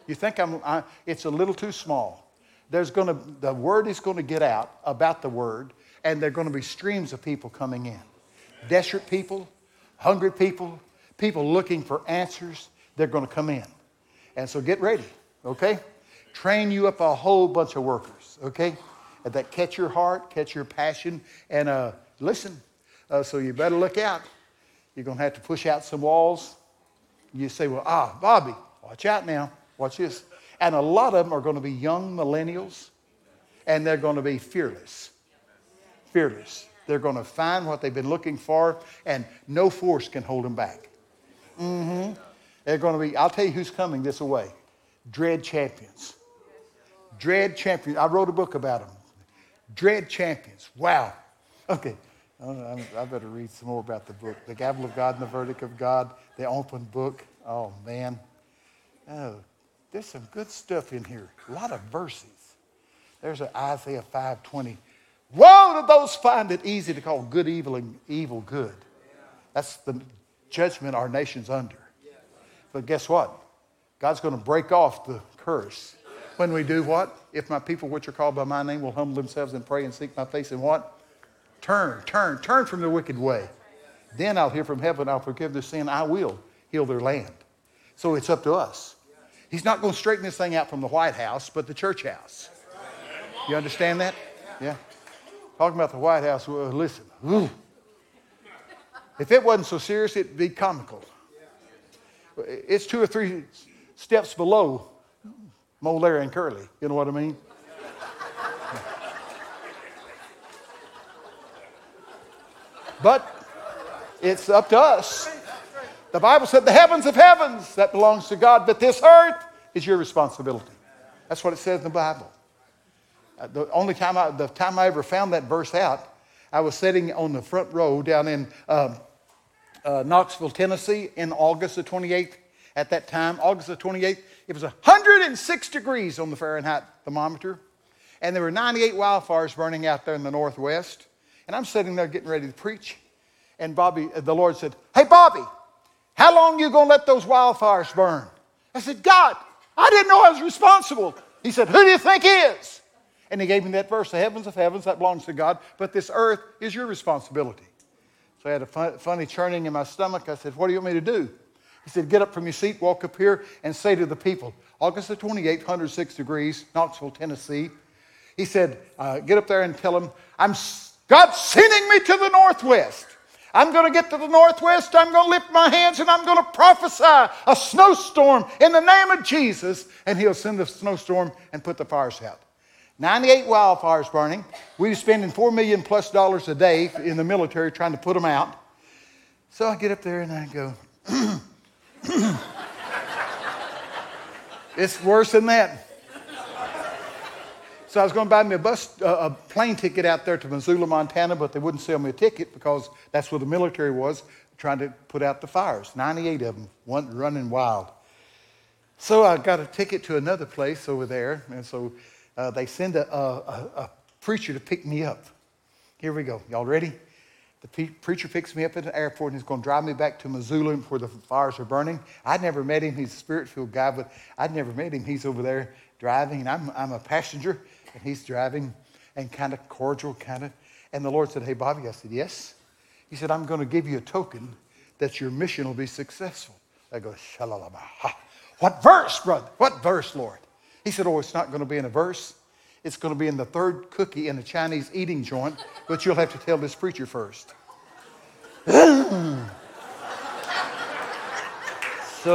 Speaker 3: You think I'm? I, it's a little too small. There's going to the word is going to get out about the word, and there are going to be streams of people coming in. Desperate people, hungry people, people looking for answers. They're going to come in, and so get ready. Okay, train you up a whole bunch of workers. Okay, that catch your heart, catch your passion, and uh, listen. Uh, so you better look out. You're going to have to push out some walls. You say, well, ah, Bobby, watch out now. Watch this. And a lot of them are going to be young millennials, and they're going to be fearless. Fearless. They're going to find what they've been looking for, and no force can hold them back. Mm-hmm. They're going to be, I'll tell you who's coming this way Dread Champions. Dread Champions. I wrote a book about them. Dread Champions. Wow. Okay. I better read some more about the book. The Gavel of God and the Verdict of God, the open book. Oh, man. Oh, there's some good stuff in here. A lot of verses. There's an Isaiah 5.20. Woe to those find it easy to call good evil and evil good. That's the judgment our nation's under. But guess what? God's going to break off the curse. When we do what? If my people which are called by my name will humble themselves and pray and seek my face and what? Turn, turn, turn from the wicked way. Then I'll hear from heaven, I'll forgive their sin, I will heal their land. So it's up to us. He's not going to straighten this thing out from the White House, but the church house. You understand that? Yeah. Talking about the White House, well, listen. Ooh. If it wasn't so serious, it'd be comical. It's two or three steps below Moe, Larry, and Curly. You know what I mean? But it's up to us. The Bible said the heavens of heavens, that belongs to God, but this earth is your responsibility. That's what it says in the Bible. Uh, the only time I, the time I ever found that verse out, I was sitting on the front row down in um, uh, Knoxville, Tennessee, in August the 28th. At that time, August the 28th, it was 106 degrees on the Fahrenheit thermometer, and there were 98 wildfires burning out there in the northwest. And I'm sitting there getting ready to preach. And Bobby, uh, the Lord said, Hey, Bobby, how long you going to let those wildfires burn? I said, God, I didn't know I was responsible. He said, Who do you think is? And he gave me that verse, the heavens of heavens, that belongs to God, but this earth is your responsibility. So I had a fun, funny churning in my stomach. I said, What do you want me to do? He said, Get up from your seat, walk up here, and say to the people, August the 28th, 106 degrees, Knoxville, Tennessee. He said, uh, Get up there and tell them, I'm God's sending me to the northwest. I'm going to get to the northwest. I'm going to lift my hands and I'm going to prophesy a snowstorm in the name of Jesus. And He'll send the snowstorm and put the fires out. 98 wildfires burning. We were spending 4 million plus dollars a day in the military trying to put them out. So I get up there and I go, it's worse than that. So I was going to buy me a bus, uh, a plane ticket out there to Missoula, Montana, but they wouldn't sell me a ticket because that's where the military was trying to put out the fires. 98 of them, one running wild. So I got a ticket to another place over there, and so uh, they send a, a, a, preacher to pick me up. Here we go. Y'all ready? The pe- preacher picks me up at the airport and he's going to drive me back to Missoula where the fires are burning. I'd never met him. He's a spirit filled guy, but I'd never met him. He's over there driving, and I'm, I'm a passenger and he's driving and kind of cordial, kind of. And the Lord said, Hey, Bobby. I said, Yes. He said, I'm going to give you a token that your mission will be successful. I go, Shalalabaha. What verse, brother? What verse, Lord? He said, Oh, it's not going to be in a verse. It's going to be in the third cookie in a Chinese eating joint, but you'll have to tell this preacher first. so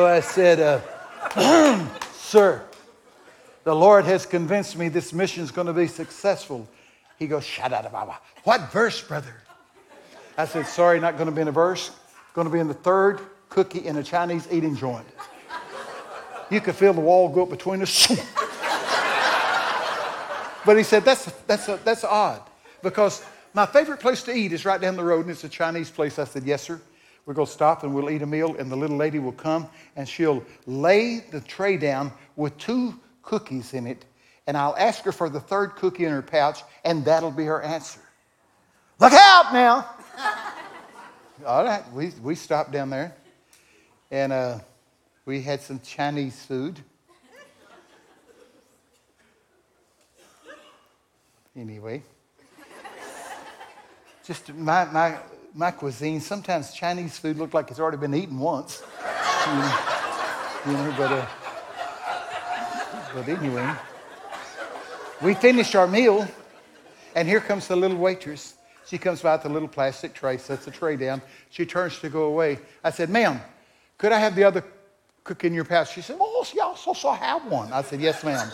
Speaker 3: I said, uh, Sir, the Lord has convinced me this mission is going to be successful. He goes, "Shut Baba. What verse, brother? I said, Sorry, not going to be in a verse. Going to be in the third cookie in a Chinese eating joint. You could feel the wall go up between us. but he said, That's, that's, that's odd because my favorite place to eat is right down the road and it's a Chinese place. I said, Yes, sir. We're going to stop and we'll eat a meal, and the little lady will come and she'll lay the tray down with two cookies in it, and I'll ask her for the third cookie in her pouch, and that'll be her answer. Look out now! All right, we, we stopped down there and uh, we had some Chinese food. Anyway, just my, my, my cuisine, sometimes Chinese food looks like it's already been eaten once. You know, but. know but anyway, we finished our meal, and here comes the little waitress. She comes by with little plastic tray, sets the tray down. She turns to go away. I said, Ma'am, could I have the other cook in your pouch? She said, Oh, yes, also have one. I said, Yes, ma'am.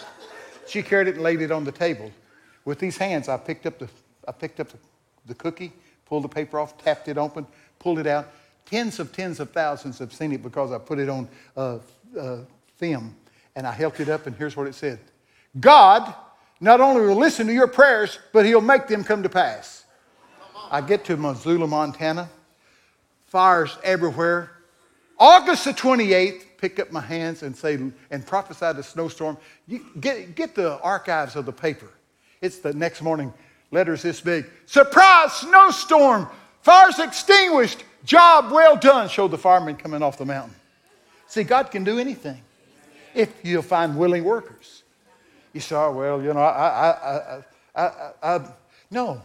Speaker 3: She carried it and laid it on the table. With these hands, I picked up the, I picked up the, the cookie, pulled the paper off, tapped it open, pulled it out. Tens of tens of thousands have seen it because I put it on uh, uh, film. And I held it up, and here's what it said God not only will listen to your prayers, but he'll make them come to pass. I get to Missoula, Montana, fires everywhere. August the 28th, pick up my hands and say, and prophesy the snowstorm. You get, get the archives of the paper. It's the next morning, letters this big. Surprise, snowstorm, fires extinguished, job well done. Showed the firemen coming off the mountain. See, God can do anything if you'll find willing workers. You say, oh, well, you know, I, I, I, I, no.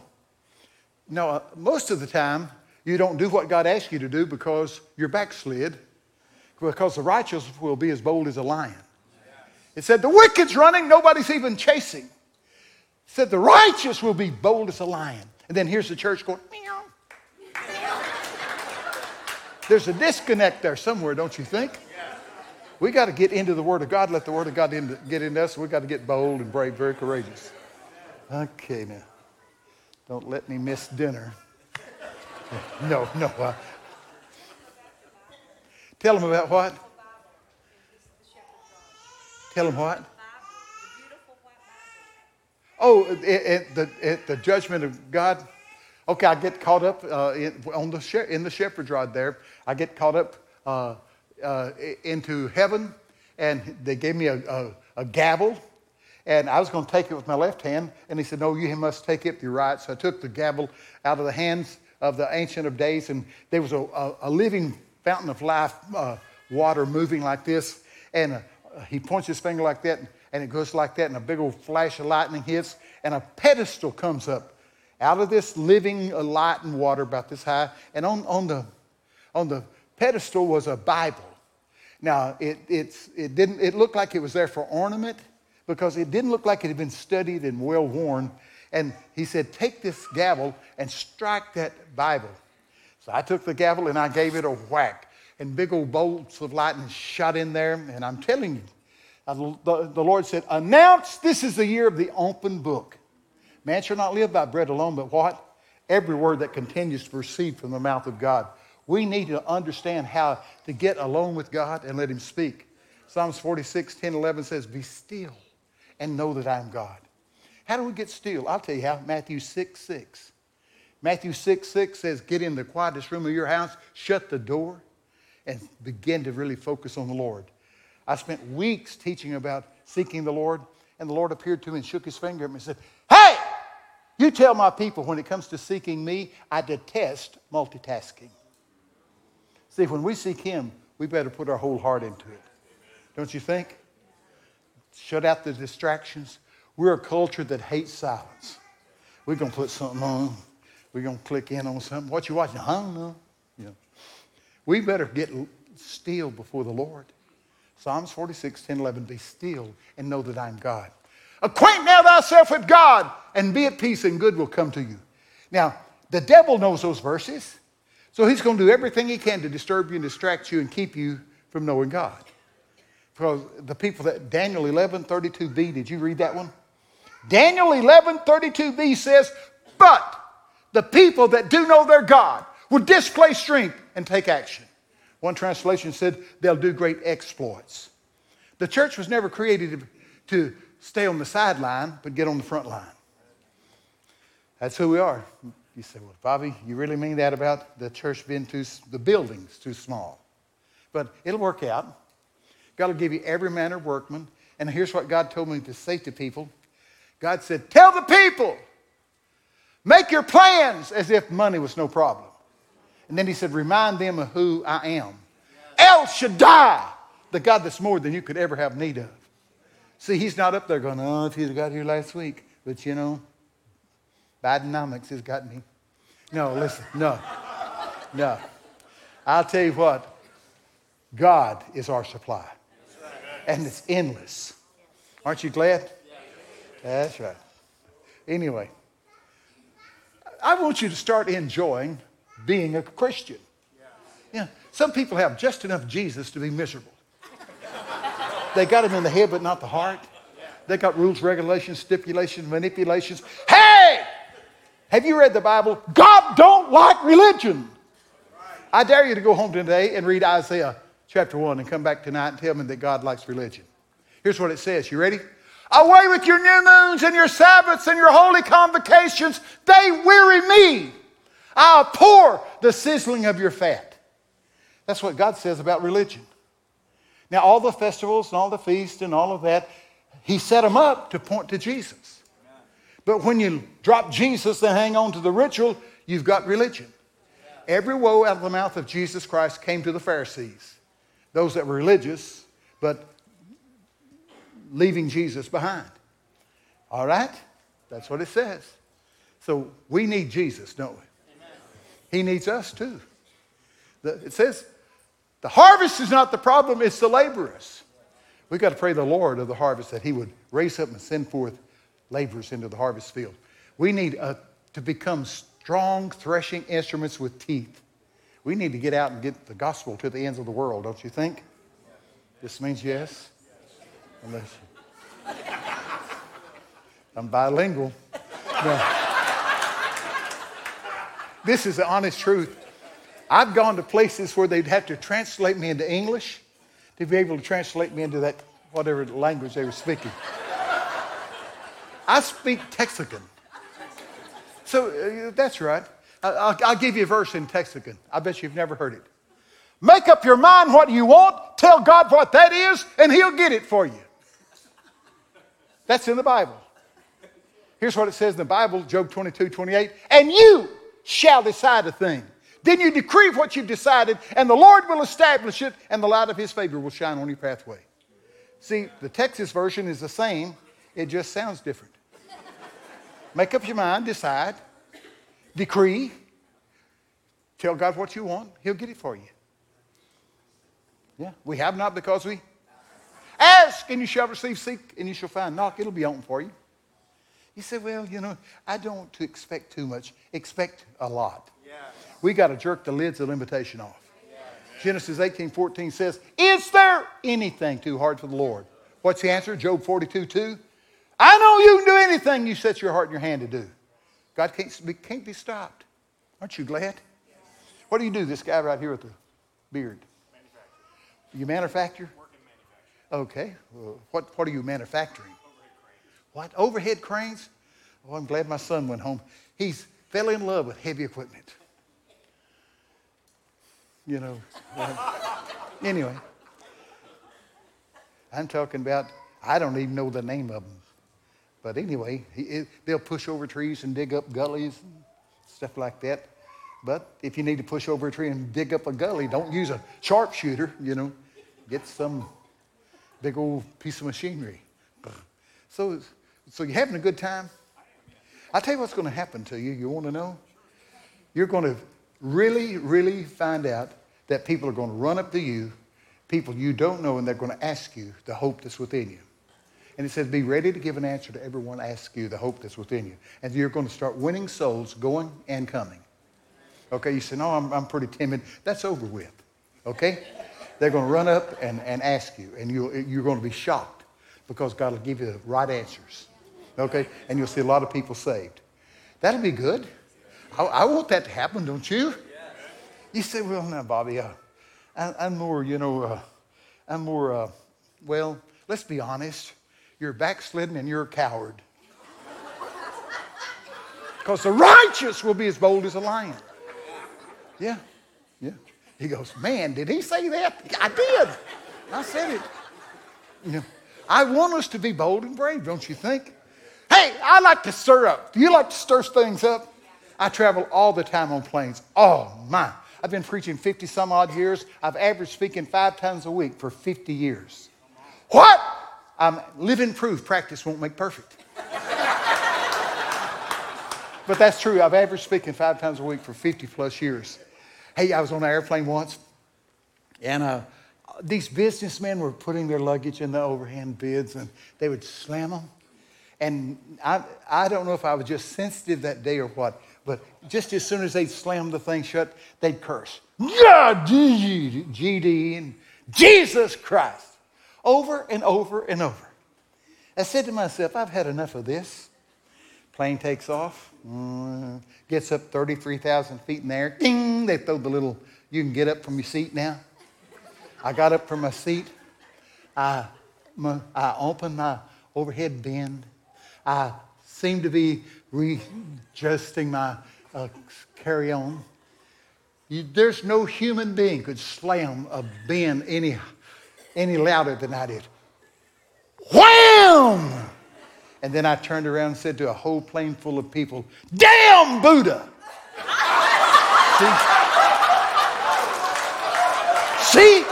Speaker 3: No, uh, most of the time, you don't do what God asks you to do because you're backslid, because the righteous will be as bold as a lion. It said, the wicked's running, nobody's even chasing. It said, the righteous will be bold as a lion. And then here's the church going, meow. There's a disconnect there somewhere, don't you think? We got to get into the Word of God, let the Word of God in, get into us. We got to get bold and brave, very courageous. Okay, now. Don't let me miss dinner. No, no. Tell them about what? Tell them what? Oh, the, the judgment of God. Okay, I get caught up uh, in, on the in the shepherd's rod there. I get caught up uh, uh, into heaven, and they gave me a, a, a gavel, and I was going to take it with my left hand, and he said, No, you must take it with your right. So I took the gavel out of the hands of the Ancient of Days, and there was a, a, living fountain of life, uh, water moving like this, and uh, he points his finger like that, and it goes like that, and a big old flash of lightning hits, and a pedestal comes up out of this living uh, light and water about this high, and on, on, the, on the pedestal was a Bible. Now, it, it's, it, didn't, it looked like it was there for ornament because it didn't look like it had been studied and well worn. And he said, Take this gavel and strike that Bible. So I took the gavel and I gave it a whack. And big old bolts of lightning shot in there. And I'm telling you, the, the Lord said, Announce this is the year of the open book. Man shall not live by bread alone, but what? Every word that continues to proceed from the mouth of God. We need to understand how to get alone with God and let Him speak. Psalms 46, 10, 11 says, Be still and know that I am God. How do we get still? I'll tell you how. Matthew 6, 6. Matthew 6, 6 says, Get in the quietest room of your house, shut the door, and begin to really focus on the Lord. I spent weeks teaching about seeking the Lord, and the Lord appeared to me and shook his finger at me and said, Hey, you tell my people when it comes to seeking me, I detest multitasking. See, when we seek Him, we better put our whole heart into it. Don't you think? Shut out the distractions. We're a culture that hates silence. We're going to put something on. We're going to click in on something. What you watching? I don't know. Know. We better get still before the Lord. Psalms 46, 10, 11. Be still and know that I'm God. Acquaint now thyself with God and be at peace, and good will come to you. Now, the devil knows those verses. So he's going to do everything he can to disturb you and distract you and keep you from knowing God. Because the people that Daniel 11 32b, did you read that one? Daniel 11 32b says, But the people that do know their God will display strength and take action. One translation said they'll do great exploits. The church was never created to stay on the sideline, but get on the front line. That's who we are. You say, well, Bobby, you really mean that about the church being too, the buildings too small? But it'll work out. God will give you every manner of workman. And here's what God told me to say to people God said, Tell the people, make your plans as if money was no problem. And then he said, Remind them of who I am. El Shaddai, the God that's more than you could ever have need of. See, he's not up there going, Oh, if he'd got here last week. But you know, Bidenomics has got me. No, listen, no, no. I'll tell you what, God is our supply. And it's endless. Aren't you glad? That's right. Anyway, I want you to start enjoying being a Christian. Yeah. Some people have just enough Jesus to be miserable. They got him in the head, but not the heart. They got rules, regulations, stipulations, manipulations. Hey! Have you read the Bible? God don't like religion. I dare you to go home today and read Isaiah chapter 1 and come back tonight and tell me that God likes religion. Here's what it says. You ready? Away with your new moons and your Sabbaths and your holy convocations. They weary me. I'll pour the sizzling of your fat. That's what God says about religion. Now, all the festivals and all the feasts and all of that, He set them up to point to Jesus. But when you drop Jesus and hang on to the ritual, you've got religion. Every woe out of the mouth of Jesus Christ came to the Pharisees, those that were religious, but leaving Jesus behind. All right? That's what it says. So we need Jesus, don't we? He needs us too. It says, the harvest is not the problem, it's the laborers. We've got to pray the Lord of the harvest that He would raise up and send forth laborers into the harvest field. We need uh, to become strong threshing instruments with teeth. We need to get out and get the gospel to the ends of the world, don't you think? This means yes? Unless I'm bilingual. No. This is the honest truth. I've gone to places where they'd have to translate me into English to be able to translate me into that whatever language they were speaking. I speak Texican. So uh, that's right. I- I'll, I'll give you a verse in Texican. I bet you've never heard it. Make up your mind what you want, tell God what that is, and He'll get it for you. That's in the Bible. Here's what it says in the Bible, Job 22, 28. And you shall decide a thing. Then you decree what you've decided, and the Lord will establish it, and the light of his favor will shine on your pathway. See, the Texas version is the same, it just sounds different. Make up your mind, decide, decree, tell God what you want, he'll get it for you. Yeah, we have not because we ask and you shall receive, seek and you shall find, knock, it'll be open for you. You say, well, you know, I don't want to expect too much. Expect a lot. We got to jerk the lids of limitation off. Genesis 18, 14 says, Is there anything too hard for the Lord? What's the answer? Job 42, 2. I know you can do anything you set your heart and your hand to do. God can't be, can't be stopped. Aren't you glad? What do you do, this guy right here with the beard? You manufacture? Okay. Well, what, what are you manufacturing? What? Overhead cranes? Oh, I'm glad my son went home. He's fell in love with heavy equipment. You know. anyway, I'm talking about, I don't even know the name of them. But anyway, he, it, they'll push over trees and dig up gullies and stuff like that. But if you need to push over a tree and dig up a gully, don't use a sharpshooter, you know. Get some big old piece of machinery. So, so you having a good time? I'll tell you what's going to happen to you. You want to know? You're going to really, really find out that people are going to run up to you, people you don't know, and they're going to ask you the hope that's within you. And it says, be ready to give an answer to everyone ask you the hope that's within you. And you're going to start winning souls going and coming. Okay, you say, no, I'm, I'm pretty timid. That's over with. Okay? They're going to run up and, and ask you, and you you're going to be shocked because God will give you the right answers. Okay? And you'll see a lot of people saved. That'll be good. I, I want that to happen, don't you? You say, well, now, Bobby, uh, I, I'm more, you know, uh, I'm more, uh, well, let's be honest. You're backslidden and you're a coward. Because the righteous will be as bold as a lion. Yeah, yeah. He goes, man, did he say that? I did. I said it. You know, I want us to be bold and brave, don't you think? Hey, I like to stir up. Do you like to stir things up? I travel all the time on planes. Oh, my. I've been preaching 50 some odd years. I've averaged speaking five times a week for 50 years. What? I'm living proof practice won't make perfect. but that's true. I've averaged speaking five times a week for 50 plus years. Hey, I was on an airplane once, and uh, these businessmen were putting their luggage in the overhand bids, and they would slam them. And I, I don't know if I was just sensitive that day or what, but just as soon as they'd slam the thing shut, they'd curse. God, GD, and Jesus Christ. Over and over and over. I said to myself, I've had enough of this. Plane takes off, mm, gets up 33,000 feet in the air. Ding! They throw the little, you can get up from your seat now. I got up from my seat. I, my, I opened my overhead bin. I seemed to be readjusting my uh, carry on. You, there's no human being could slam a bin any, any louder than I did. Wham! And then I turned around and said to a whole plane full of people, Damn Buddha! See? See?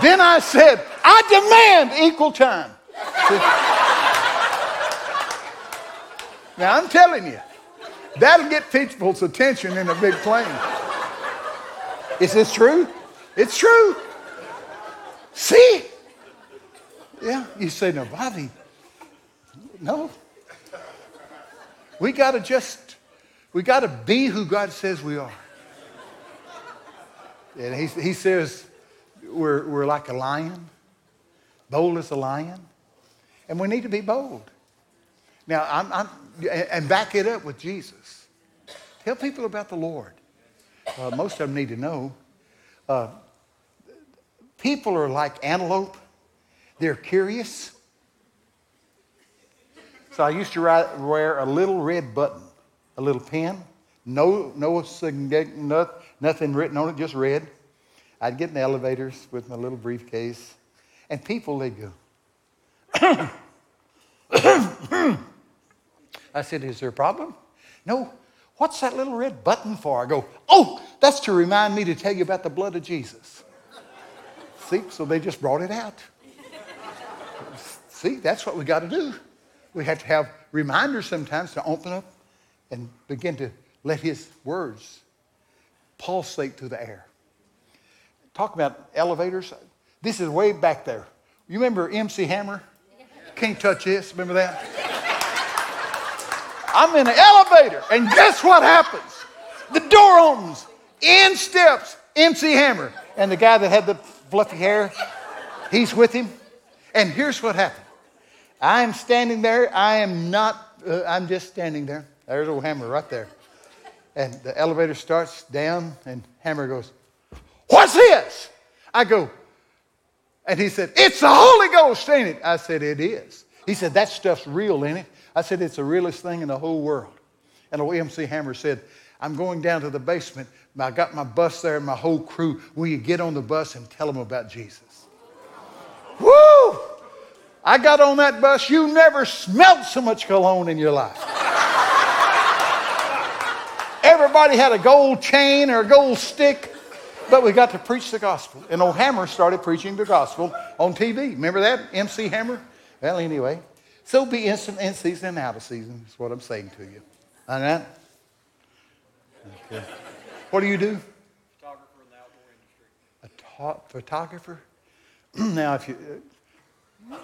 Speaker 3: Then I said, I demand equal time. Now, I'm telling you, that'll get people's attention in a big plane. Is this true? It's true. See? Yeah, you say, no, Bobby. No. We got to just, we got to be who God says we are. And he, he says we're, we're like a lion, bold as a lion, and we need to be bold. Now, I'm, I'm and back it up with Jesus. Tell people about the Lord. Uh, most of them need to know. Uh, people are like antelope, they're curious. So I used to wear a little red button, a little pen, no, no nothing written on it, just red. I'd get in the elevators with my little briefcase, and people, they'd go, I said, Is there a problem? No. What's that little red button for? I go, Oh, that's to remind me to tell you about the blood of Jesus. See, so they just brought it out. See, that's what we got to do. We have to have reminders sometimes to open up and begin to let His words pulsate through the air. Talk about elevators. This is way back there. You remember MC Hammer? Can't touch this. Remember that? I'm in an elevator, and guess what happens? The door opens, in steps MC Hammer. And the guy that had the fluffy hair, he's with him. And here's what happened I'm standing there. I am not, uh, I'm just standing there. There's old Hammer right there. And the elevator starts down, and Hammer goes, What's this? I go, and he said, It's the Holy Ghost, ain't it? I said, It is. He said, That stuff's real, ain't it? I said, It's the realest thing in the whole world. And old MC Hammer said, I'm going down to the basement. I got my bus there and my whole crew. Will you get on the bus and tell them about Jesus? Woo! I got on that bus. You never smelled so much cologne in your life. Everybody had a gold chain or a gold stick, but we got to preach the gospel. And old Hammer started preaching the gospel on TV. Remember that? MC Hammer? Well, anyway, so be instant in season and out of season, is what I'm saying to you. All right? Okay. What do you do?
Speaker 5: Photographer in the outdoor industry.
Speaker 3: A ta- photographer? now, if you. Uh,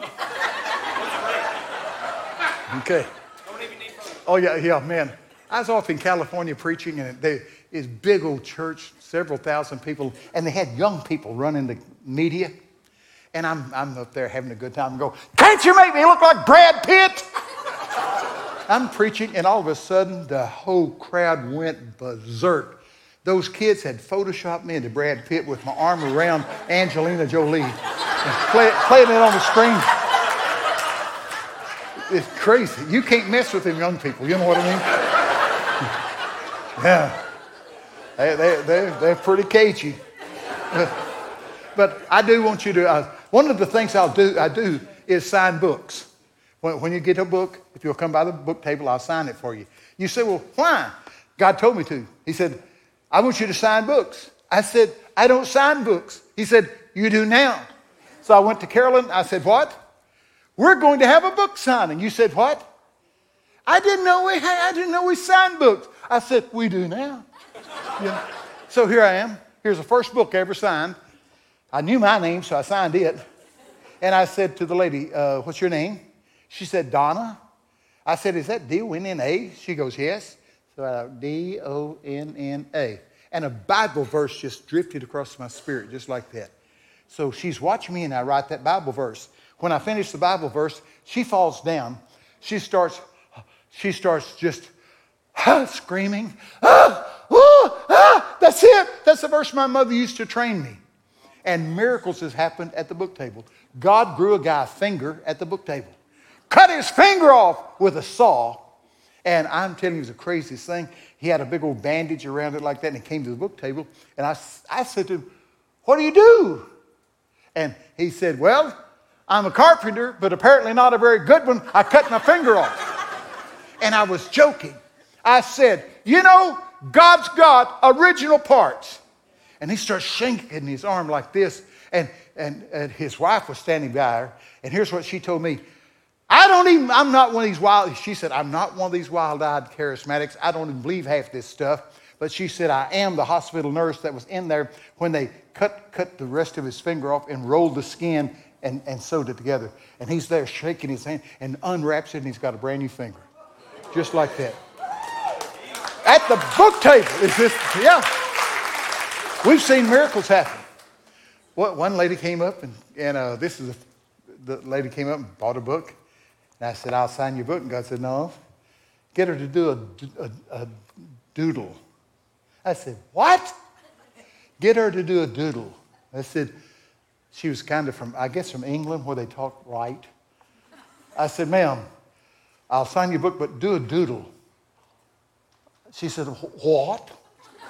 Speaker 3: okay. Oh, yeah, yeah, man. I was off in California preaching, and there is big old church, several thousand people, and they had young people running the media. And I'm, I'm up there having a good time and go, Can't you make me look like Brad Pitt? I'm preaching, and all of a sudden, the whole crowd went berserk. Those kids had photoshopped me into Brad Pitt with my arm around Angelina Jolie play, playing it on the screen. It's crazy. You can't mess with them young people. You know what I mean? yeah. They, they, they, they're pretty cagey. But I do want you to, uh, one of the things I'll do, I do is sign books. When, when you get a book, if you'll come by the book table, I'll sign it for you. You say, well, why? God told me to. He said, I want you to sign books. I said, I don't sign books. He said, You do now. So I went to Carolyn. I said, What? We're going to have a book signing. You said, What? I didn't know we had, I didn't know we signed books. I said, We do now. Yeah. So here I am. Here's the first book I ever signed. I knew my name, so I signed it. And I said to the lady, uh, What's your name? She said, Donna. I said, Is that D O N N A? She goes, Yes. So I D O N N A. And a Bible verse just drifted across my spirit, just like that. So she's watching me, and I write that Bible verse. When I finish the Bible verse, she falls down. She starts, she starts just screaming. Ah, ah, ah. That's it. That's the verse my mother used to train me. And miracles has happened at the book table. God grew a guy a finger at the book table, cut his finger off with a saw. And I'm telling you, it was the craziest thing. He had a big old bandage around it like that, and he came to the book table. And I, I said to him, What do you do? And he said, Well, I'm a carpenter, but apparently not a very good one. I cut my finger off. And I was joking. I said, You know, God's got original parts. And he starts shaking his arm like this. And, and, and his wife was standing by her. And here's what she told me I don't even, I'm not one of these wild, she said, I'm not one of these wild eyed charismatics. I don't even believe half this stuff. But she said, I am the hospital nurse that was in there when they cut, cut the rest of his finger off and rolled the skin and, and sewed it together. And he's there shaking his hand and unwraps it and he's got a brand new finger. Just like that. At the book table is this, yeah. We've seen miracles happen. What, one lady came up and, and uh, this is a, the lady came up and bought a book. And I said, I'll sign your book. And God said, No. Get her to do a, a, a doodle. I said, What? Get her to do a doodle. I said, She was kind of from, I guess, from England where they talk right. I said, Ma'am, I'll sign your book, but do a doodle. She said, What?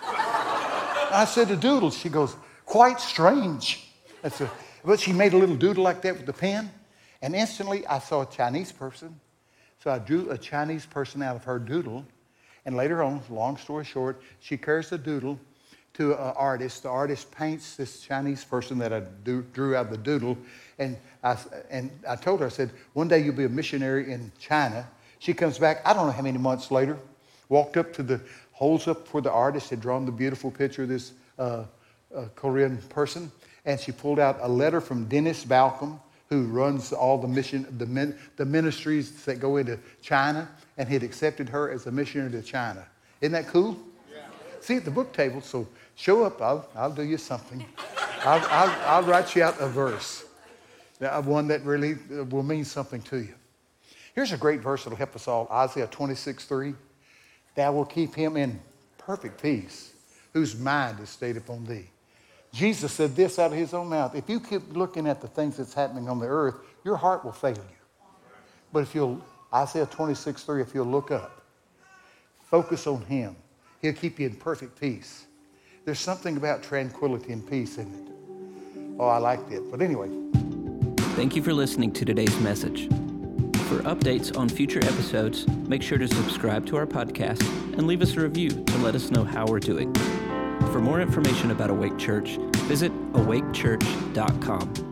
Speaker 3: I said, A doodle. She goes, Quite strange. I said, but she made a little doodle like that with the pen. And instantly I saw a Chinese person. So I drew a Chinese person out of her doodle. And later on, long story short, she carries the doodle to an artist. The artist paints this Chinese person that I do, drew out of the doodle. And I, and I told her, I said, one day you'll be a missionary in China. She comes back, I don't know how many months later, walked up to the, holds up where the artist had drawn the beautiful picture of this uh, uh, Korean person. And she pulled out a letter from Dennis Balcombe, who runs all the mission, the, min, the ministries that go into China, and he had accepted her as a missionary to China. Isn't that cool? Yeah. See at the book table, so show up, I'll, I'll do you something. I'll, I'll, I'll write you out a verse, one that really uh, will mean something to you. Here's a great verse that'll help us all Isaiah 26 3. Thou will keep him in perfect peace, whose mind is stayed upon thee. Jesus said this out of his own mouth. If you keep looking at the things that's happening on the earth, your heart will fail you. But if you'll, Isaiah 26, 3, if you'll look up, focus on him, he'll keep you in perfect peace. There's something about tranquility and peace in it. Oh, I liked it. But anyway.
Speaker 1: Thank you for listening to today's message. For updates on future episodes, make sure to subscribe to our podcast and leave us a review to let us know how we're doing. For more information about Awake Church, visit awakechurch.com.